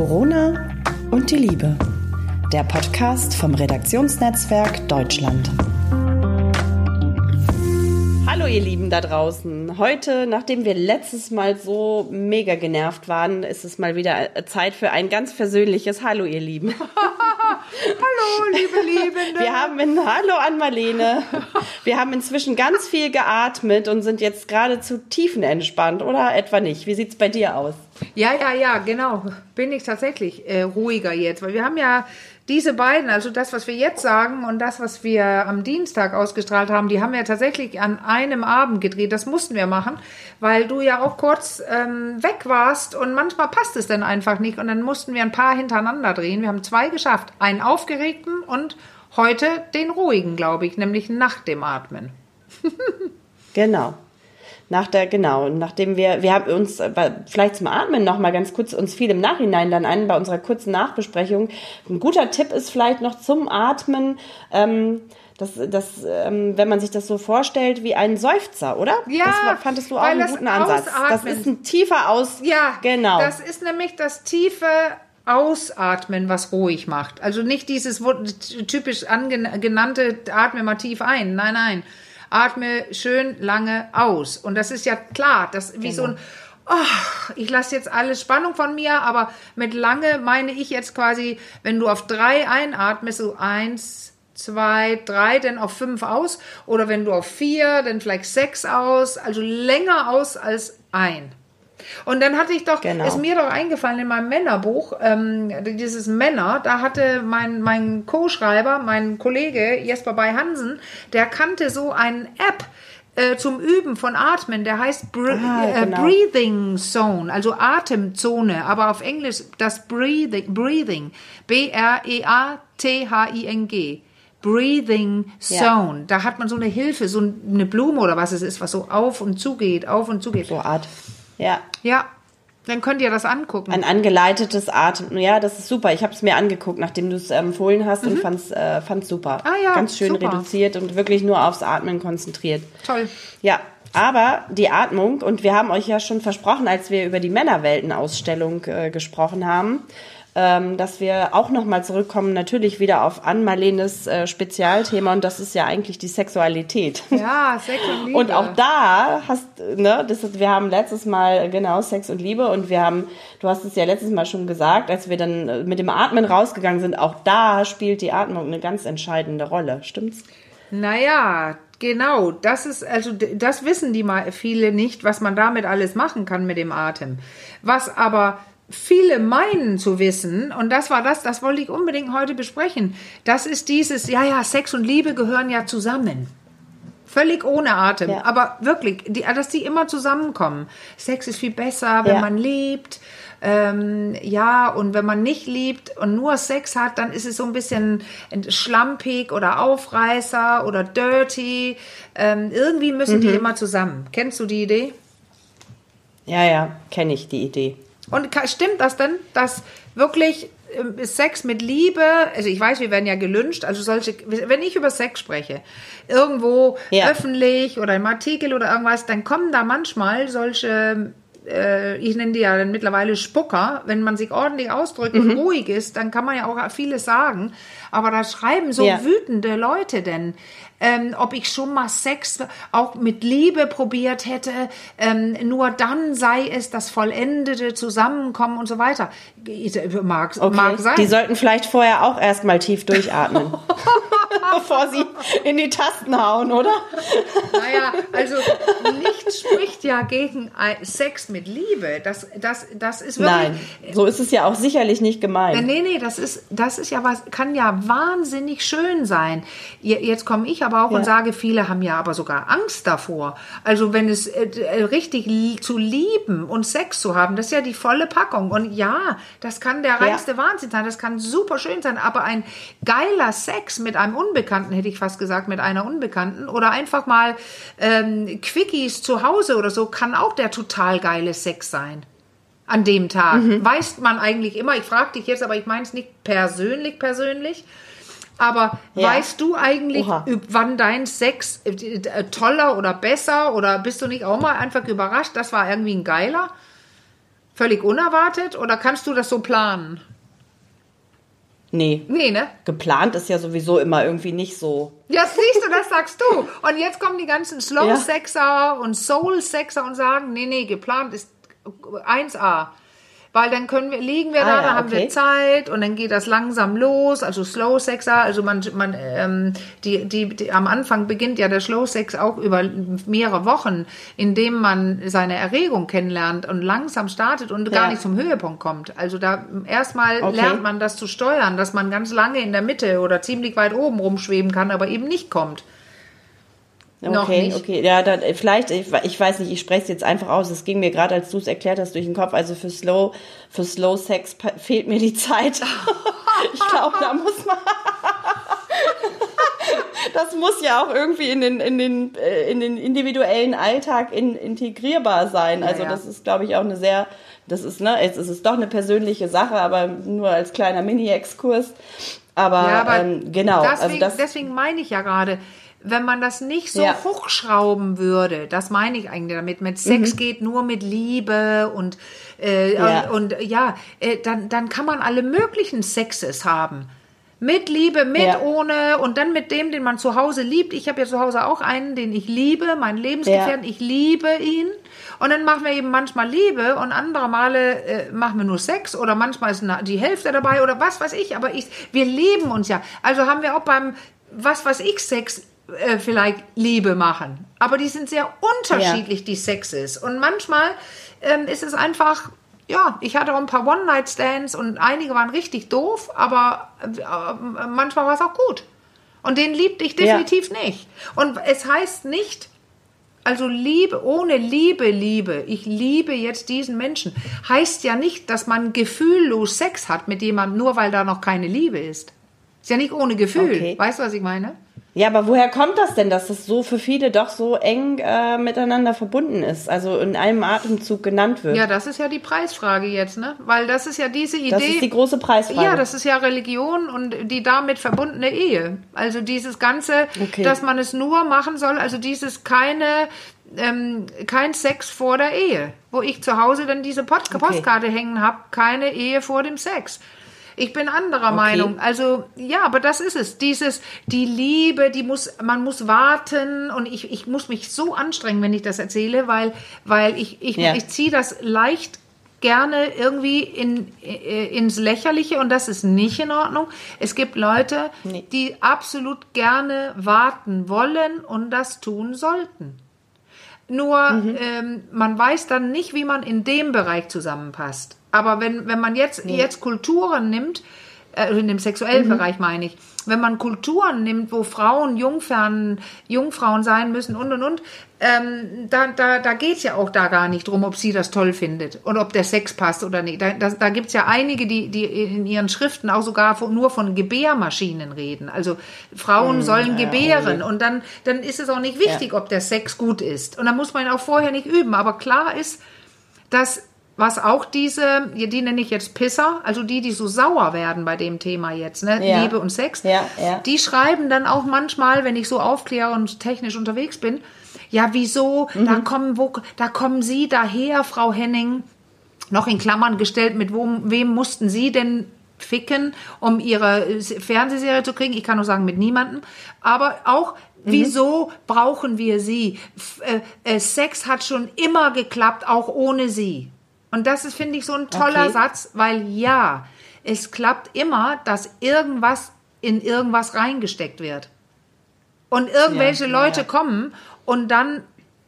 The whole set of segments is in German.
Corona und die Liebe. Der Podcast vom Redaktionsnetzwerk Deutschland. Hallo ihr Lieben da draußen. Heute, nachdem wir letztes Mal so mega genervt waren, ist es mal wieder Zeit für ein ganz persönliches Hallo ihr Lieben. Hallo, liebe Liebende. Wir haben in Hallo an Marlene. Wir haben inzwischen ganz viel geatmet und sind jetzt geradezu tiefenentspannt, oder etwa nicht? Wie sieht's bei dir aus? Ja, ja, ja, genau. Bin ich tatsächlich äh, ruhiger jetzt, weil wir haben ja diese beiden, also das, was wir jetzt sagen und das, was wir am Dienstag ausgestrahlt haben, die haben wir tatsächlich an einem Abend gedreht. Das mussten wir machen, weil du ja auch kurz ähm, weg warst und manchmal passt es dann einfach nicht und dann mussten wir ein paar hintereinander drehen. Wir haben zwei geschafft, einen aufgeregten und heute den ruhigen, glaube ich, nämlich nach dem Atmen. genau nach der, genau, nachdem wir, wir haben uns äh, vielleicht zum Atmen noch mal ganz kurz uns viel im Nachhinein dann ein bei unserer kurzen Nachbesprechung. Ein guter Tipp ist vielleicht noch zum Atmen, ähm, das, das, ähm, wenn man sich das so vorstellt wie ein Seufzer, oder? Ja, das fandest du auch einen guten Ansatz. Das ist ein tiefer Aus. Ja, genau. Das ist nämlich das tiefe Ausatmen, was ruhig macht. Also nicht dieses typisch genannte Atme mal tief ein. Nein, nein atme schön lange aus. Und das ist ja klar, das wie genau. so ein oh, ich lasse jetzt alles Spannung von mir, aber mit lange meine ich jetzt quasi, wenn du auf drei einatmest, so eins, zwei, drei, dann auf fünf aus. Oder wenn du auf vier, dann vielleicht sechs aus. Also länger aus als ein. Und dann hatte ich doch, genau. ist mir doch eingefallen in meinem Männerbuch, ähm, dieses Männer, da hatte mein, mein Co-Schreiber, mein Kollege Jesper bei Hansen, der kannte so eine App, äh, zum Üben von Atmen, der heißt Br ah, äh, genau. Breathing Zone, also Atemzone, aber auf Englisch das Breathing, Breathing B-R-E-A-T-H-I-N-G. Breathing Zone. Ja. Da hat man so eine Hilfe, so eine Blume oder was es ist, was so auf und zugeht, auf und zugeht. So Art. Ja. Ja. Dann könnt ihr das angucken. Ein angeleitetes Atem. Ja, das ist super. Ich habe es mir angeguckt, nachdem du es empfohlen hast mhm. und fand's, äh, fand's super. Ah ja, Ganz schön super. reduziert und wirklich nur aufs Atmen konzentriert. Toll. Ja, aber die Atmung, und wir haben euch ja schon versprochen, als wir über die Männerweltenausstellung äh, gesprochen haben, ähm, dass wir auch nochmal zurückkommen, natürlich wieder auf Ann-Marlenes äh, Spezialthema und das ist ja eigentlich die Sexualität. Ja, Sex und Liebe. Und auch da hast, ne, das, wir haben letztes Mal genau Sex und Liebe und wir haben, du hast es ja letztes Mal schon gesagt, als wir dann äh, mit dem Atmen rausgegangen sind, auch da spielt die Atmung eine ganz entscheidende Rolle, stimmt's? Naja, Genau, das ist, also das wissen die mal viele nicht, was man damit alles machen kann mit dem Atem. Was aber viele meinen zu wissen, und das war das, das wollte ich unbedingt heute besprechen, das ist dieses, ja, ja, Sex und Liebe gehören ja zusammen. Völlig ohne Atem, ja. aber wirklich, die, dass die immer zusammenkommen. Sex ist viel besser, wenn ja. man liebt. Ähm, ja, und wenn man nicht liebt und nur Sex hat, dann ist es so ein bisschen schlampig oder Aufreißer oder dirty. Ähm, irgendwie müssen mhm. die immer zusammen. Kennst du die Idee? Ja, ja, kenne ich die Idee. Und stimmt das denn, dass wirklich ähm, Sex mit Liebe, also ich weiß, wir werden ja gelünscht, also solche, wenn ich über Sex spreche, irgendwo ja. öffentlich oder im Artikel oder irgendwas, dann kommen da manchmal solche, äh, ich nenne die ja dann mittlerweile Spucker, wenn man sich ordentlich ausdrückt mhm. und ruhig ist, dann kann man ja auch vieles sagen, aber da schreiben so ja. wütende Leute denn, ähm, ob ich schon mal Sex auch mit Liebe probiert hätte. Ähm, nur dann sei es das vollendete Zusammenkommen und so weiter. Mag, okay. mag sein. Die sollten vielleicht vorher auch erstmal tief durchatmen. bevor sie in die Tasten hauen, oder? Naja, also nichts spricht ja gegen Sex mit Liebe. Das, das, das ist wirklich. Nein, so ist es ja auch sicherlich nicht gemeint. Nee, nee, das ist, das ist ja was, kann ja wahnsinnig schön sein. Jetzt komme ich aber auch ja. und sage, viele haben ja aber sogar Angst davor. Also wenn es äh, äh richtig zu lieben und Sex zu haben, das ist ja die volle Packung. Und ja, das kann der reinste ja. Wahnsinn sein, das kann super schön sein, aber ein geiler Sex mit einem Unbekannten, hätte ich fast gesagt, mit einer Unbekannten oder einfach mal ähm, Quickies zu Hause oder so, kann auch der total geile Sex sein an dem Tag. Mhm. Weiß man eigentlich immer, ich frage dich jetzt, aber ich meine es nicht persönlich, persönlich. Aber ja. weißt du eigentlich, Oha. wann dein Sex äh, äh, toller oder besser oder bist du nicht auch mal einfach überrascht, das war irgendwie ein geiler? Völlig unerwartet oder kannst du das so planen? Nee. Nee, ne? Geplant ist ja sowieso immer irgendwie nicht so. Ja, siehst du, das sagst du. Und jetzt kommen die ganzen Slow-Sexer und Soul-Sexer und sagen, nee, nee, geplant ist 1A. Weil dann können wir, liegen wir da, Ah, ja, dann haben okay. wir Zeit und dann geht das langsam los. Also Slow Sexer, also man, man, ähm, die, die, die, am Anfang beginnt ja der Slow Sex auch über mehrere Wochen, indem man seine Erregung kennenlernt und langsam startet und gar Ja. nicht zum Höhepunkt kommt. Also da erstmal Okay. lernt man das zu steuern, dass man ganz lange in der Mitte oder ziemlich weit oben rumschweben kann, aber eben nicht kommt. Noch Okay, nicht. okay. Ja, dann, äh, vielleicht, ich, ich weiß nicht, ich spreche es jetzt einfach aus. Es ging mir gerade, als du es erklärt hast, durch den Kopf. Also für Slow, für Slow Sex fehlt mir die Zeit. ich glaube, da muss man. das muss ja auch irgendwie in den, in den, äh, in den individuellen Alltag in, integrierbar sein. Also ja. das ist, glaube ich, auch eine sehr, das ist, ne, es ist doch eine persönliche Sache, aber nur als kleiner Mini-Exkurs. Aber, Ja, aber ähm, genau, Deswegen, also das, deswegen meine ich ja gerade, wenn man das nicht so Ja. hochschrauben würde, das meine ich eigentlich damit, mit Mhm. Sex geht nur mit Liebe und äh, Ja. und ja, äh, dann dann kann man alle möglichen Sexes haben. Mit Liebe, mit Ja. ohne und dann mit dem, den man zu Hause liebt. Ich habe ja zu Hause auch einen, den ich liebe, meinen Lebensgefährten. Ich liebe ihn. Und dann machen wir eben manchmal Liebe und andere Male äh, machen wir nur Sex oder manchmal ist die Hälfte dabei oder was weiß ich. Aber ich, wir lieben uns ja. Also haben wir auch beim was weiß ich Sex äh, vielleicht Liebe machen. Aber die sind sehr unterschiedlich, die Sexes. Und manchmal ähm, ist es einfach ja, ich hatte auch ein paar One-Night-Stands und einige waren richtig doof, aber äh, manchmal war es auch gut. Und den liebte ich Ja. definitiv nicht. Und es heißt nicht, also Liebe, ohne Liebe, Liebe, ich liebe jetzt diesen Menschen, heißt ja nicht, dass man gefühllos Sex hat mit jemandem, nur weil da noch keine Liebe ist. Ist ja nicht ohne Gefühl. Okay. Weißt du, was ich meine? Ja, aber woher kommt das denn, dass das so für viele doch so eng äh, miteinander verbunden ist, also in einem Atemzug genannt wird? Ja, das ist ja die Preisfrage jetzt, ne? Weil das ist ja diese Idee. das ist die große Preisfrage. Ja, das ist ja Religion und die damit verbundene Ehe. Also dieses Ganze, Okay. dass man es nur machen soll, also dieses keine, ähm, kein Sex vor der Ehe. Wo ich zu Hause dann diese Post Postkarte hängen habe, keine Ehe vor dem Sex. Ich bin anderer Meinung. Also ja, aber das ist es. Dieses, die Liebe, die muss, man muss warten und ich, ich muss mich so anstrengen, wenn ich das erzähle, weil, weil ich, ich, Ja. ich ziehe das leicht gerne irgendwie in, äh, ins Lächerliche und das ist nicht in Ordnung. Es gibt Leute, Nee. die absolut gerne warten wollen und das tun sollten. Nur Mhm. ähm, man weiß dann nicht, wie man in dem Bereich zusammenpasst. Aber wenn, wenn man jetzt, jetzt Kulturen nimmt, äh, in dem sexuellen Mhm. Bereich meine ich, wenn man Kulturen nimmt, wo Frauen Jungfern, Jungfrauen sein müssen und und und, ähm, da, da, da geht's ja auch da gar nicht drum, ob sie das toll findet und ob der Sex passt oder nicht. Da, da, da gibt's ja einige, die, die in ihren Schriften auch sogar von, nur von Gebärmaschinen reden. Also Frauen sollen gebären und dann, dann ist es auch nicht wichtig, ob der Sex gut ist. Und dann muss man ihn auch vorher nicht üben. Aber klar ist, dass was auch diese, die nenne ich jetzt Pisser, also die, die so sauer werden bei dem Thema jetzt, ne? Ja. Liebe und Sex, Ja, ja. die schreiben dann auch manchmal, wenn ich so aufkläre und technisch unterwegs bin, ja, wieso, da Mhm. kommen, wo, da kommen Sie daher, Frau Henning, noch in Klammern gestellt, mit wo, wem mussten Sie denn ficken, um Ihre äh, Fernsehserie zu kriegen? Ich kann nur sagen, mit niemandem. Aber auch, Mhm. wieso brauchen wir Sie? Äh, äh, Sex hat schon immer geklappt, auch ohne Sie. Und das ist, finde ich, so ein toller Okay. Satz, weil ja, es klappt immer, dass irgendwas in irgendwas reingesteckt wird. Und irgendwelche Ja, ja, Leute ja. kommen und dann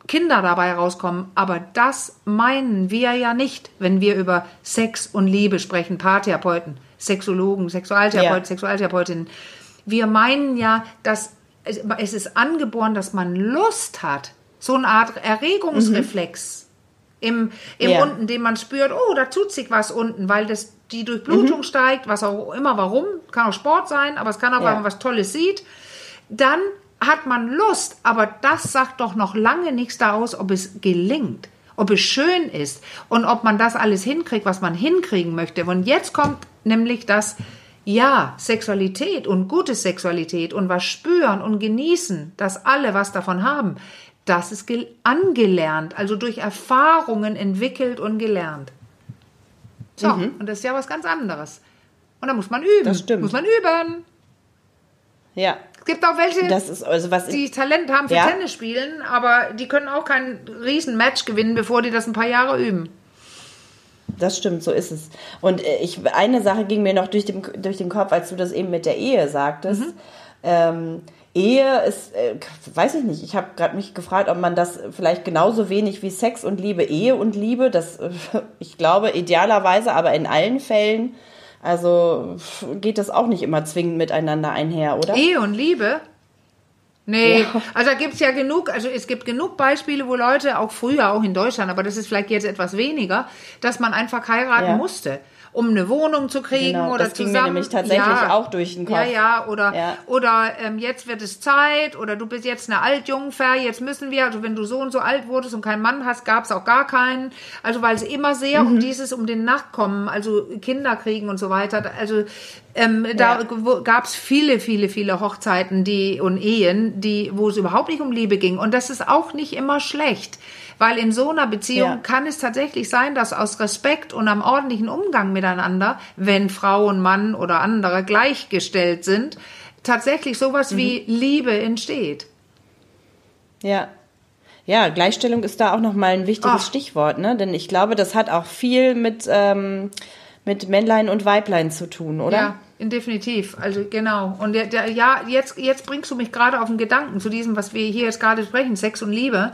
Kinder dabei rauskommen. Aber das meinen wir ja nicht, wenn wir über Sex und Liebe sprechen, Paartherapeuten, Sexologen, Sexualtherapeuten, Ja. Sexualtherapeutinnen. Wir meinen ja, dass es es ist angeboren, dass man Lust hat. So eine Art Erregungsreflex im, im Ja. unten, den man spürt, oh, da tut sich was unten, weil das die Durchblutung Mhm. steigt, was auch immer, warum, kann auch Sport sein, aber es kann auch, Ja. weil man was Tolles sieht. Dann hat man Lust, aber das sagt doch noch lange nichts daraus, ob es gelingt, ob es schön ist und ob man das alles hinkriegt, was man hinkriegen möchte. Und jetzt kommt nämlich das, ja, Sexualität und gute Sexualität und was spüren und genießen, dass alle was davon haben, das ist gel- angelernt, also durch Erfahrungen entwickelt und gelernt. So, und das ist ja was ganz anderes. Und da muss man üben. Das stimmt. Muss man üben. Ja. Es gibt auch welche, also die Talent haben für Ja. Tennis spielen, aber die können auch kein riesen Match gewinnen, bevor die das ein paar Jahre üben. Das stimmt, so ist es. Und äh, ich, eine Sache ging mir noch durch den, durch den Kopf, als du das eben mit der Ehe sagtest. Ähm, Ehe ist, äh, weiß ich nicht, ich habe gerade mich gefragt, ob man das vielleicht genauso wenig wie Sex und Liebe, Ehe und Liebe, das, äh, ich glaube, idealerweise, aber in allen Fällen, also geht das auch nicht immer zwingend miteinander einher, oder? Ehe und Liebe? Nee, Ja. also da gibt's ja genug, also es gibt genug Beispiele, wo Leute, auch früher, auch in Deutschland, aber das ist vielleicht jetzt etwas weniger, dass man einfach heiraten Ja. musste, um eine Wohnung zu kriegen Genau, oder das ging mir zusammen. nämlich tatsächlich auch durch den Kopf. Ja, ja, oder, Ja. oder ähm, jetzt wird es Zeit oder du bist jetzt eine Altjungfer, jetzt müssen wir, also wenn du so und so alt wurdest und keinen Mann hast, gab's auch gar keinen. Also weil es immer sehr Mhm. um dieses, um den Nachkommen, also Kinder kriegen und so weiter, also ähm, da Ja. gab es viele, viele, viele Hochzeiten die, und Ehen, die, wo es überhaupt nicht um Liebe ging. Und das ist auch nicht immer schlecht. Weil in so einer Beziehung Ja. kann es tatsächlich sein, dass aus Respekt und am ordentlichen Umgang miteinander, wenn Frau und Mann oder andere gleichgestellt sind, tatsächlich sowas wie Liebe entsteht. Ja. Ja, Gleichstellung ist da auch nochmal ein wichtiges Ach. Stichwort, ne? Denn ich glaube, das hat auch viel mit, ähm, mit Männlein und Weiblein zu tun, oder? Ja, in definitiv. Also genau. Und der, der, ja, jetzt, jetzt bringst du mich gerade auf den Gedanken zu diesem, was wir hier jetzt gerade sprechen, Sex und Liebe.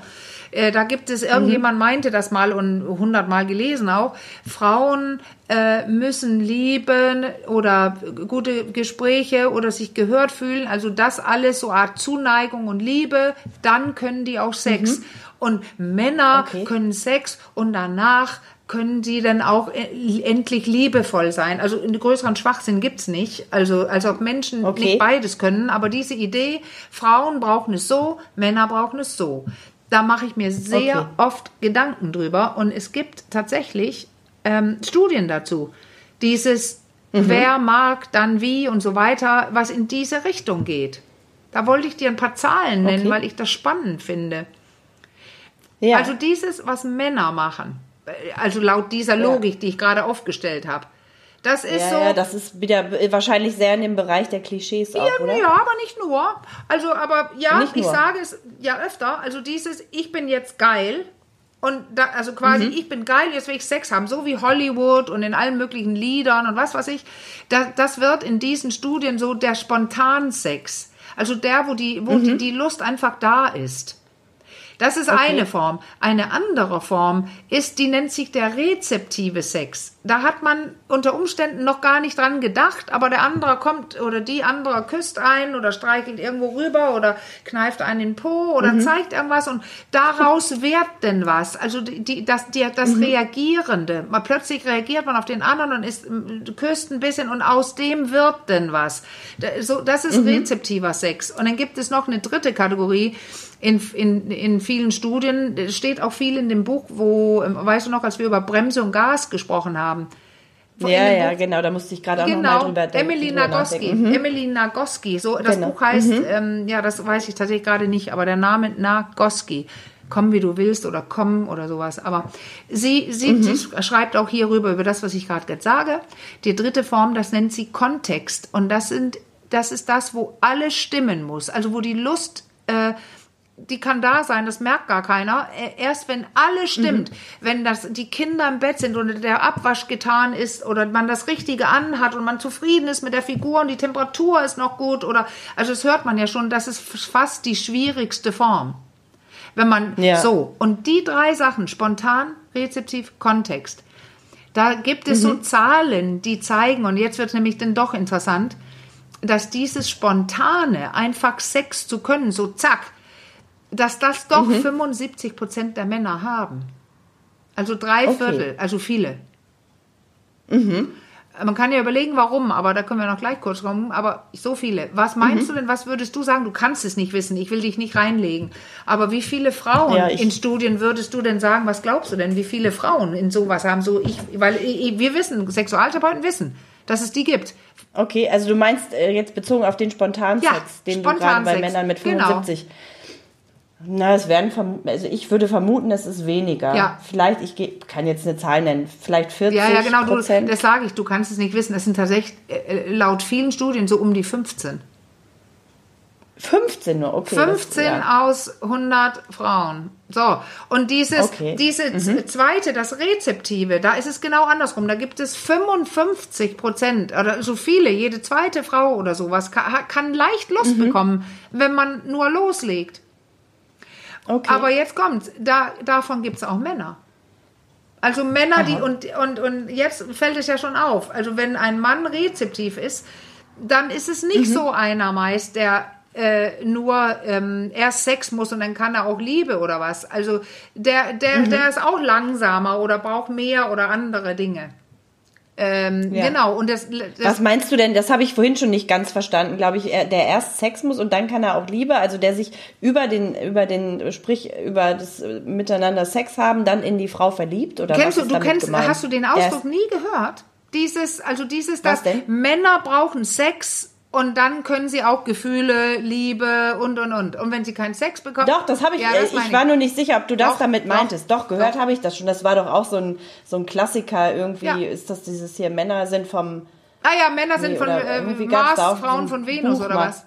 Äh, da gibt es, irgendjemand meinte das mal und hundertmal gelesen auch, Frauen äh, müssen lieben oder gute Gespräche oder sich gehört fühlen, also das alles, so Art Zuneigung und Liebe, dann können die auch Sex. Und Männer Okay. können Sex und danach können sie dann auch e- endlich liebevoll sein. Also einen größeren Schwachsinn gibt's nicht. Also als ob Menschen Okay. nicht beides können. Aber diese Idee, Frauen brauchen es so, Männer brauchen es so. Da mache ich mir sehr Okay. oft Gedanken drüber. Und es gibt tatsächlich ähm, Studien dazu. Dieses, wer mag dann wie und so weiter, was in diese Richtung geht. Da wollte ich dir ein paar Zahlen nennen, Okay. weil ich das spannend finde. Ja. Also dieses, was Männer machen, also laut dieser Logik, die ich gerade aufgestellt habe, das ist ja, so. ja, das ist wieder wahrscheinlich sehr in dem Bereich der Klischees auch, oder? Ja, aber nicht nur. Also, aber ja, ich sage es ja öfter. Also dieses, ich bin jetzt geil. Und da, also quasi, Mhm. ich bin geil, jetzt will ich Sex haben, so wie Hollywood und in allen möglichen Liedern und was weiß ich. Da, das wird in diesen Studien so der Spontansex. Also der, wo die, wo Mhm. die, die Lust einfach da ist. Das ist Okay. eine Form. Eine andere Form ist, die nennt sich der rezeptive Sex. Da hat man unter Umständen noch gar nicht dran gedacht, aber der andere kommt oder die andere küsst einen oder streichelt irgendwo rüber oder kneift einen in den Po oder zeigt irgendwas und daraus wird denn was. Also die, die, das, die, das Reagierende. Mal plötzlich reagiert man auf den anderen und ist, küsst ein bisschen und aus dem wird denn was. So, das ist rezeptiver Sex. Und dann gibt es noch eine dritte Kategorie, in, in, in vielen Studien, es steht auch viel in dem Buch, wo, ähm, weißt du noch, als wir über Bremse und Gas gesprochen haben. In Ja, dem ja, Buch- genau, da musste ich gerade auch Genau, drüber denken. Emily Nagoski. Mhm. Emily Nagoski. So, das Genau. Buch heißt, ähm, ja, das weiß ich tatsächlich gerade nicht, aber der Name Nagoski. Komm, wie du willst oder komm oder sowas. Aber sie, sie, Mhm. sie schreibt auch hierüber, über das, was ich gerade jetzt sage. Die dritte Form, das nennt sie Kontext. Und das sind, das ist das, wo alles stimmen muss. Also wo die Lust, äh, die kann da sein, das merkt gar keiner. Äh, Erst wenn alles stimmt, wenn das, die Kinder im Bett sind und der Abwasch getan ist oder man das Richtige anhat und man zufrieden ist mit der Figur und die Temperatur ist noch gut oder, also das hört man ja schon, das ist fast die schwierigste Form. Wenn man Ja. so, und die drei Sachen, spontan, rezeptiv, Kontext, da gibt es so Zahlen, die zeigen, und jetzt wird nämlich dann doch interessant, dass dieses Spontane, einfach Sex zu können, so zack, dass das doch 75 Prozent der Männer haben. Also drei Okay. Viertel, also viele. Man kann ja überlegen, warum, aber da können wir noch gleich kurz kommen. Aber so viele. Was meinst du denn, was würdest du sagen? Du kannst es nicht wissen, ich will dich nicht reinlegen. Aber wie viele Frauen Ja, in Studien würdest du denn sagen, was glaubst du denn, wie viele Frauen in sowas haben? So ich, weil ich, wir wissen, Sexualtherapeuten wissen, dass es die gibt. Okay, also du meinst äh, jetzt bezogen auf den Spontansex, Ja, den du gerade bei Spontansex, Männern mit genau. 75. Na, es werden, also ich würde vermuten, es ist weniger. Ja. Vielleicht, ich geh- kann jetzt eine Zahl nennen, vielleicht 40 Ja, ja, genau, du, Prozent. das sage ich, du kannst es nicht wissen. Es sind tatsächlich äh, laut vielen Studien so um die 15. 15 nur, okay. das- 15 ja. aus 100 Frauen. So, und dieses, Okay. Mhm. diese z- zweite, das Rezeptive, da ist es genau andersrum. Da gibt es 55 Prozent oder so viele, jede zweite Frau oder sowas kann, kann leicht Lust Mhm. bekommen, wenn man nur loslegt. Okay. Aber jetzt kommt's, da, davon gibt es auch Männer. Also Männer, die, und, und, und jetzt fällt es ja schon auf, also wenn ein Mann rezeptiv ist, dann ist es Mhm. nicht so einer meist, der äh, nur ähm, erst Sex muss und dann kann er auch Liebe oder was. Also der, der, Mhm. der ist auch langsamer oder braucht mehr oder andere Dinge. Ähm, Ja. Genau, und das, das Was meinst du denn? Das habe ich vorhin schon nicht ganz verstanden, glaube ich. er- Der erst Sex muss und dann kann er auch Liebe, also der sich über den, über den, sprich über das äh, Miteinander Sex haben, dann in die Frau verliebt oder Kennst was du, du kennst, gemeint? hast du den Ausdruck Erst- nie gehört? Dieses, also dieses, dass? Männer brauchen Sex und dann können sie auch Gefühle, Liebe und und und. Und wenn sie keinen Sex bekommen. Doch, das habe ich. Ja, das ich meine war nur nicht sicher, ob du das Doch, damit meintest. Doch, gehört doch. habe ich das schon. Das war doch auch so ein, so ein Klassiker irgendwie. Ja. Ist das dieses hier, Männer sind vom. Ah ja, Männer sind Nee, von äh, Mars, Frauen von Venus Buch oder was?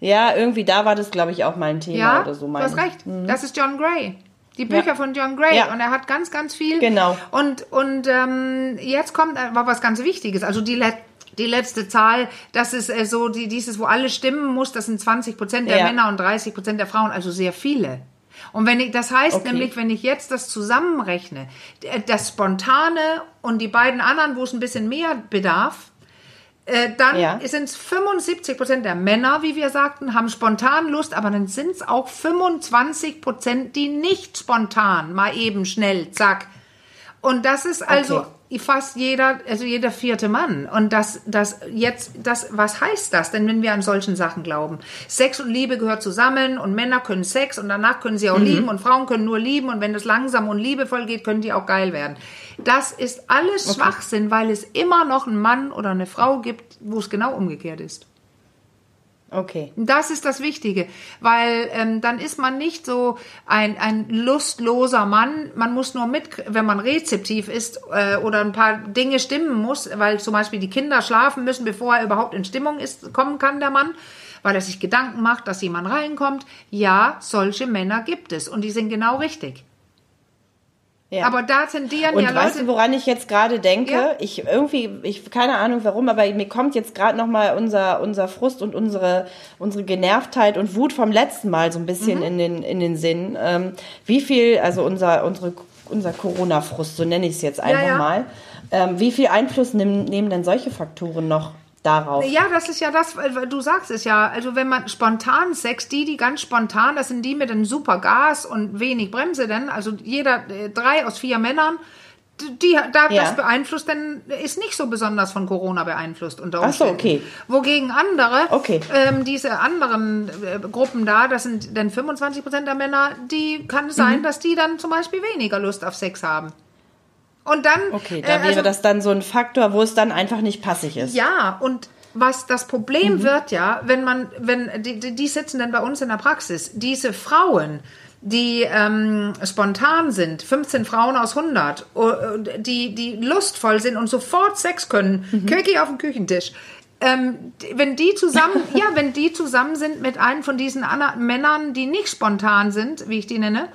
Ja, irgendwie da war das, glaube ich, auch mal ein Thema Ja, oder so. du mein- hast recht. Das ist John Gray. Die Bücher Ja. von John Gray. Ja. Und er hat ganz, ganz viel. Genau. Und, und ähm, jetzt kommt aber was ganz Wichtiges. Also die, die letzte Zahl, das ist äh, so die, dieses, wo alles stimmen muss, das sind 20 Prozent der Ja. Männer und 30 Prozent der Frauen, also sehr viele. Und wenn ich, das heißt Okay. nämlich, wenn ich jetzt das zusammenrechne, d- das Spontane und die beiden anderen, wo es ein bisschen mehr bedarf, äh, dann Ja. sind es 75 Prozent der Männer, wie wir sagten, haben spontan Lust, aber dann sind es auch 25 Prozent, die nicht spontan, mal eben schnell, zack. Und das ist also Okay. Fast jeder, also jeder vierte Mann. Und das, das jetzt, das, was heißt das denn, wenn wir an solchen Sachen glauben? Sex und Liebe gehört zusammen und Männer können Sex und danach können sie auch Mhm. lieben und Frauen können nur lieben und wenn das langsam und liebevoll geht, können die auch geil werden. Das ist alles Schwachsinn, weil es immer noch einen Mann oder eine Frau gibt, wo es genau umgekehrt ist. Okay. Das ist das Wichtige, weil ähm, dann ist man nicht so ein, ein lustloser Mann. Man muss nur mit, wenn man rezeptiv ist äh, oder ein paar Dinge stimmen muss, weil zum Beispiel die Kinder schlafen müssen, bevor er überhaupt in Stimmung ist, kommen kann der Mann, weil er sich Gedanken macht, dass jemand reinkommt. Ja, solche Männer gibt es und die sind genau richtig. Ja. Aber da tendieren Und ja weißt Leute. du, woran ich jetzt gerade denke? Ja. Ich irgendwie, ich keine Ahnung warum, aber mir kommt jetzt gerade noch mal unser unser Frust und unsere unsere Genervtheit und Wut vom letzten Mal so ein bisschen Mhm. in den in den Sinn. Ähm, wie viel, also unser unsere unser Corona-Frust, so nenne ich es jetzt einfach ja. mal. Ähm, wie viel Einfluss nehmen, nehmen denn solche Faktoren noch darauf? Ja, das ist ja das, weil du sagst es ja. Also wenn man spontan Sex, die, die ganz spontan, das sind die mit einem super Gas und wenig Bremse, denn also jeder äh, drei aus vier Männern, die da Ja. das beeinflusst, dann ist nicht so besonders von Corona beeinflusst unter Ach so, Umständen. okay. Wogegen andere, Okay. ähm, diese anderen äh, Gruppen da, das sind dann 25 Prozent der Männer, die kann es Mhm. sein, dass die dann zum Beispiel weniger Lust auf Sex haben. Und dann, Okay, äh, da wäre also- das dann so ein Faktor, wo es dann einfach nicht passig ist. ja, und was das Problem wird ja, wenn man, wenn die, die sitzen dann bei uns in der Praxis, diese Frauen, die ähm, spontan sind, 15 Frauen aus 100, oh, äh, die, die lustvoll sind und sofort Sex können, Quickie auf dem Küchentisch. Ähm, wenn die zusammen, ja, wenn die zusammen sind mit einem von diesen Männern, die nicht spontan sind, wie ich die nenne,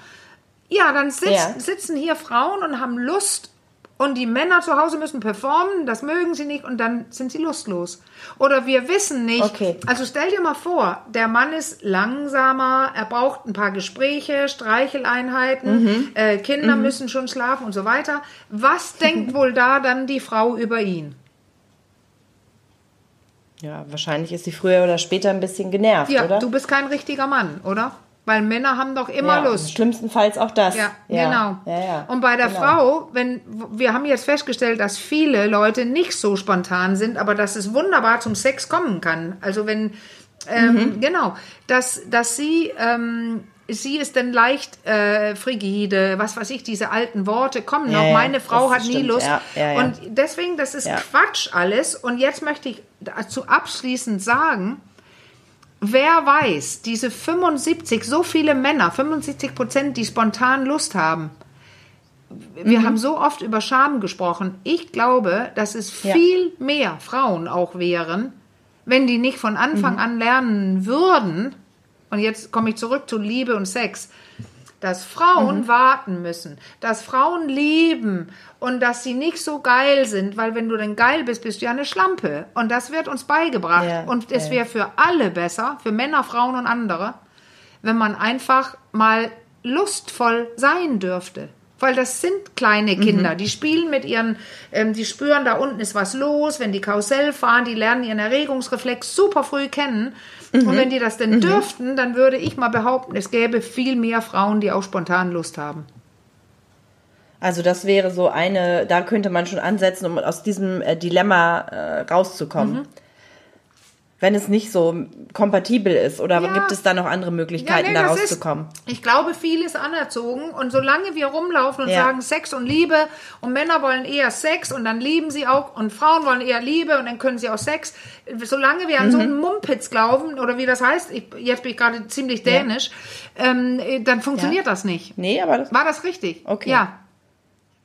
ja, dann sitz, Ja. sitzen hier Frauen und haben Lust und die Männer zu Hause müssen performen, das mögen sie nicht und dann sind sie lustlos. Oder wir wissen nicht. Okay. Also stell dir mal vor, der Mann ist langsamer, er braucht ein paar Gespräche, Streicheleinheiten, Mhm. äh, Kinder müssen schon schlafen und so weiter. Was denkt wohl da dann die Frau über ihn? Ja, wahrscheinlich ist sie früher oder später ein bisschen genervt, Ja, oder? du bist kein richtiger Mann, oder? Weil Männer haben doch immer ja, Lust. Schlimmstenfalls auch das. Ja, genau. Ja, ja. Und bei der genau. Frau, wenn wir haben jetzt festgestellt, dass viele Leute nicht so spontan sind, aber dass es wunderbar zum Sex kommen kann. Also wenn ähm, Mhm. genau, dass dass sie ähm, sie ist dann leicht äh, frigide, was weiß ich, diese alten Worte kommen Ja, noch. ja, Meine Frau hat nie stimmt. Lust. Ja, ja, ja. Und deswegen, das ist Ja. Quatsch alles. Und jetzt möchte ich dazu abschließend sagen, wer weiß, diese 75, so viele Männer, 75 Prozent, die spontan Lust haben. Wir haben so oft über Scham gesprochen. Ich glaube, dass es Ja. viel mehr Frauen auch wären, wenn die nicht von Anfang an lernen würden. Und jetzt komme ich zurück zu Liebe und Sex. Dass Frauen warten müssen, dass Frauen lieben und dass sie nicht so geil sind, weil wenn du dann geil bist, bist du ja eine Schlampe. Und das wird uns beigebracht. Ja, und es ja. wäre für alle besser, für Männer, Frauen und andere, wenn man einfach mal lustvoll sein dürfte. Weil das sind kleine Mhm. Kinder, die spielen mit ihren, ähm, die spüren, da unten ist was los, wenn die Karussell fahren, die lernen ihren Erregungsreflex super früh kennen. Mhm. Und wenn die das denn dürften, dann würde ich mal behaupten, es gäbe viel mehr Frauen, die auch spontan Lust haben. Also das wäre so eine, da könnte man schon ansetzen, um aus diesem äh, Dilemma äh, rauszukommen. Mhm. Wenn es nicht so kompatibel ist oder Ja. gibt es da noch andere Möglichkeiten, nee, da das ist- rauszukommen? Ich glaube, viel ist anerzogen und solange wir rumlaufen und Ja. sagen Sex und Liebe und Männer wollen eher Sex und dann lieben sie auch und Frauen wollen eher Liebe und dann können sie auch Sex, solange wir an Mhm. so einen Mumpitz glauben oder wie das heißt, ich, jetzt bin ich gerade ziemlich dänisch, ähm, äh, dann funktioniert das nicht. Nee, aber das, War das richtig? Okay. Ja,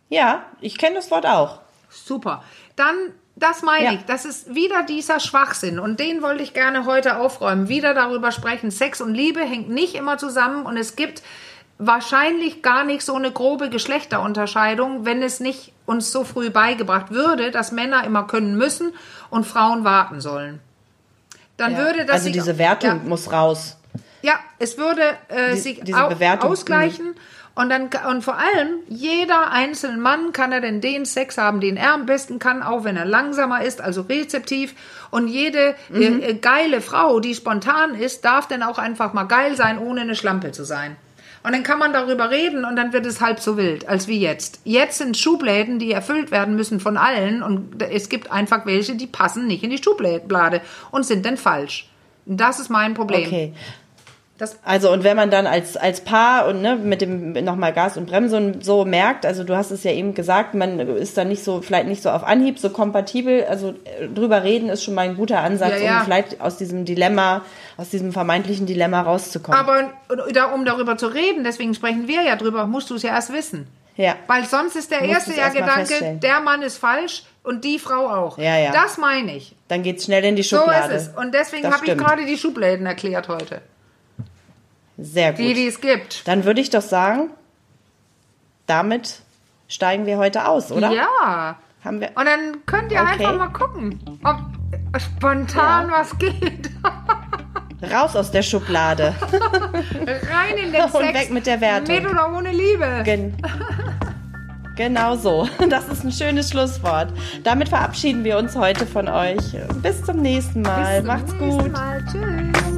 ja, ich kenne das Wort auch. super. Dann, das meine Ja. ich, das ist wieder dieser Schwachsinn und den wollte ich gerne heute aufräumen, wieder darüber sprechen. Sex und Liebe hängt nicht immer zusammen und es gibt wahrscheinlich gar nicht so eine grobe Geschlechterunterscheidung, wenn es nicht uns so früh beigebracht würde, dass Männer immer können müssen und Frauen warten sollen. Dann Ja. würde das also diese Wertung Ja. muss raus. ja, es würde äh, Die- sich au Bewertung, ausgleichen und dann und vor allem jeder einzelne Mann kann er denn den Sex haben, den er am besten kann, auch wenn er langsamer ist, also rezeptiv. Und jede Mhm. äh, äh, geile Frau, die spontan ist, darf dann auch einfach mal geil sein, ohne eine Schlampe zu sein. Und dann kann man darüber reden und dann wird es halb so wild als wie jetzt. Jetzt sind Schubläden, die erfüllt werden müssen von allen und es gibt einfach welche, die passen nicht in die Schublade und sind dann falsch. Das ist mein Problem. Okay. Das Also und wenn man dann als als Paar und ne, mit dem nochmal Gas und Bremse und so merkt, also du hast es ja eben gesagt, man ist dann nicht so vielleicht nicht so auf Anhieb so kompatibel, also äh, drüber reden ist schon mal ein guter Ansatz, Ja, ja. um vielleicht aus diesem Dilemma, aus diesem vermeintlichen Dilemma rauszukommen. Aber um darüber zu reden, deswegen sprechen wir ja drüber, musst du es ja erst wissen. ja. Weil sonst ist der Musst erste ja Gedanke, der Mann ist falsch und die Frau auch. Ja, ja. Das meine ich. Dann geht's schnell in die So Schublade. ist es. Und deswegen habe ich gerade die Schubläden erklärt heute. Sehr gut. Die, die es gibt. Dann würde ich doch sagen, damit steigen wir heute aus, oder? Ja. Haben wir Und dann könnt ihr Okay. einfach mal gucken, ob spontan was geht. raus aus der Schublade. Rein in den Und Sex. weg mit der Wertung. Mit oder ohne Liebe. Gen genau so. Das ist ein schönes Schlusswort. Damit verabschieden wir uns heute von euch. Bis zum nächsten Mal. Bis zum Macht's nächsten gut. Mal. Tschüss.